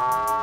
you